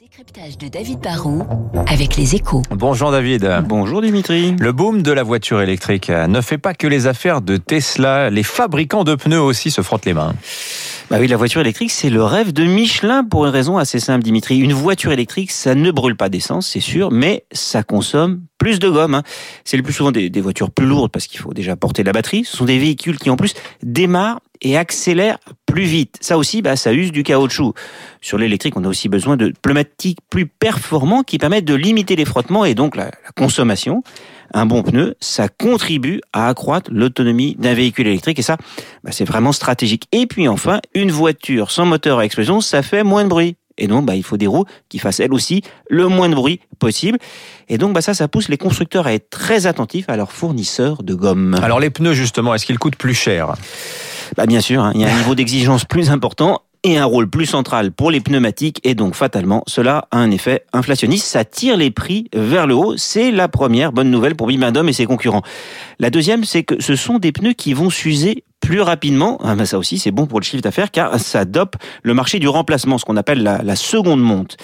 Décryptage de David Barrault avec les échos. Bonjour David. Bonjour Dimitri. Le boom de la voiture électrique ne fait pas que les affaires de Tesla. Les fabricants de pneus aussi se frottent les mains. Bah oui, la voiture électrique, c'est le rêve de Michelin pour une raison assez simple, Dimitri. Une voiture électrique, ça ne brûle pas d'essence, c'est sûr, mais ça consomme plus de gomme. hein. C'est le plus souvent des, des voitures plus lourdes parce qu'il faut déjà porter la batterie. Ce sont des véhicules qui en plus démarrent et accélèrent plus vite. Ça aussi, bah, ça use du caoutchouc. Sur l'électrique, on a aussi besoin de pneumatiques plus performants qui permettent de limiter les frottements et donc la, la consommation. Un bon pneu, ça contribue à accroître l'autonomie d'un véhicule électrique et ça, bah, c'est vraiment stratégique. Et puis enfin, une voiture sans moteur à explosion, ça fait moins de bruit. Et donc, bah, il faut des roues qui fassent elles aussi le moins de bruit possible. Et donc, bah, ça, ça pousse les constructeurs à être très attentifs à leurs fournisseurs de gomme. Alors les pneus justement, est-ce qu'ils coûtent plus cher? Bah, bien sûr, hein, il y a un niveau d'exigence plus important et un rôle plus central pour les pneumatiques et donc fatalement cela a un effet inflationniste, ça tire les prix vers le haut, c'est la première bonne nouvelle pour Bimendum et ses concurrents. La deuxième c'est que ce sont des pneus qui vont s'user plus rapidement, ah bah ça aussi c'est bon pour le chiffre d'affaires car ça dope le marché du remplacement, ce qu'on appelle la, seconde monte.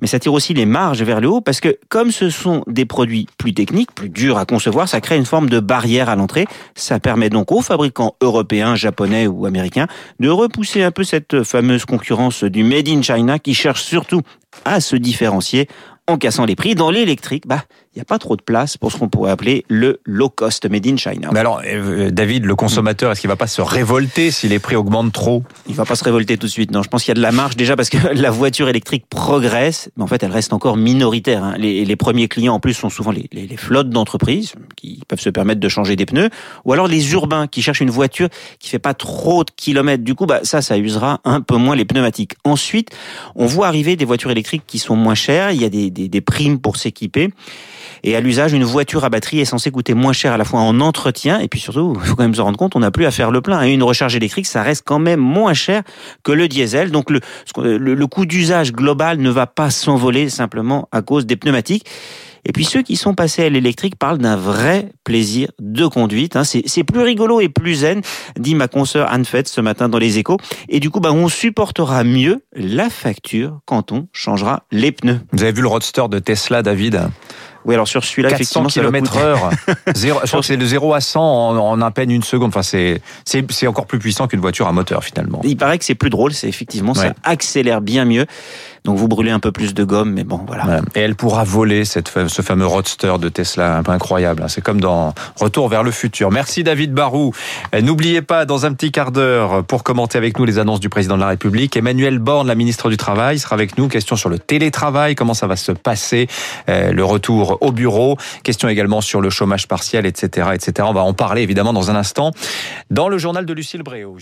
Mais ça tire aussi les marges vers le haut parce que comme ce sont des produits plus techniques, plus durs à concevoir, ça crée une forme de barrière à l'entrée. Ça permet donc aux fabricants européens, japonais ou américains de repousser un peu cette fameuse concurrence du Made in China qui cherche surtout à se différencier en cassant les prix. Dans l'électrique, bah, il n'y a pas trop de place pour ce qu'on pourrait appeler le low cost made in China. Mais alors euh, David, le consommateur, est-ce qu'il va pas se révolter si les prix augmentent trop? Il va pas se révolter tout de suite. Non, je pense qu'il y a de la marge déjà parce que la voiture électrique progresse, mais en fait, elle reste encore minoritaire. hein. Les, les premiers clients, en plus, sont souvent les, les- les flottes d'entreprises qui peuvent se permettre de changer des pneus, ou alors les urbains qui cherchent une voiture qui fait pas trop de kilomètres. Du coup, bah, ça, ça usera un peu moins les pneumatiques. Ensuite, on voit arriver des voitures électriques qui sont moins chères. Il y a des, des, des primes pour s'équiper. Et à l'usage, une voiture à batterie est censée coûter moins cher à la fois en entretien et puis surtout, il faut quand même se rendre compte, on n'a plus à faire le plein. Et une recharge électrique, ça reste quand même moins cher que le diesel. Donc le, le, coût d'usage global ne va pas s'envoler simplement à cause des pneumatiques. Et puis ceux qui sont passés à l'électrique parlent d'un vrai plaisir de conduite. hein. C'est plus rigolo et plus zen, dit ma consoeur Anne Fett ce matin dans les échos. Et du coup, bah, on supportera mieux la facture quand on changera les pneus. Vous avez vu le roadster de Tesla, David? Oui, alors sur celui-là, 400 effectivement, km heure. Zéro- je crois que c'est de 0 à 100 en, en à peine une seconde. Enfin, c'est c'est c'est encore plus puissant qu'une voiture à moteur finalement. Il paraît que c'est plus drôle, c'est effectivement, Ouais. ça accélère bien mieux. Donc vous brûlez un peu plus de gomme, mais bon, voilà. Et elle pourra voler cette, ce fameux roadster de Tesla, un peu incroyable. hein. C'est comme dans Retour vers le futur. Merci David Barou. N'oubliez pas, dans un petit quart d'heure, pour commenter avec nous les annonces du président de la République, Emmanuel Borne, la ministre du Travail, sera avec nous. Question sur le télétravail, comment ça va se passer, euh, le retour au bureau. Question également sur le chômage partiel, etc., etc. On va en parler évidemment dans un instant dans le journal de Lucille Bréau.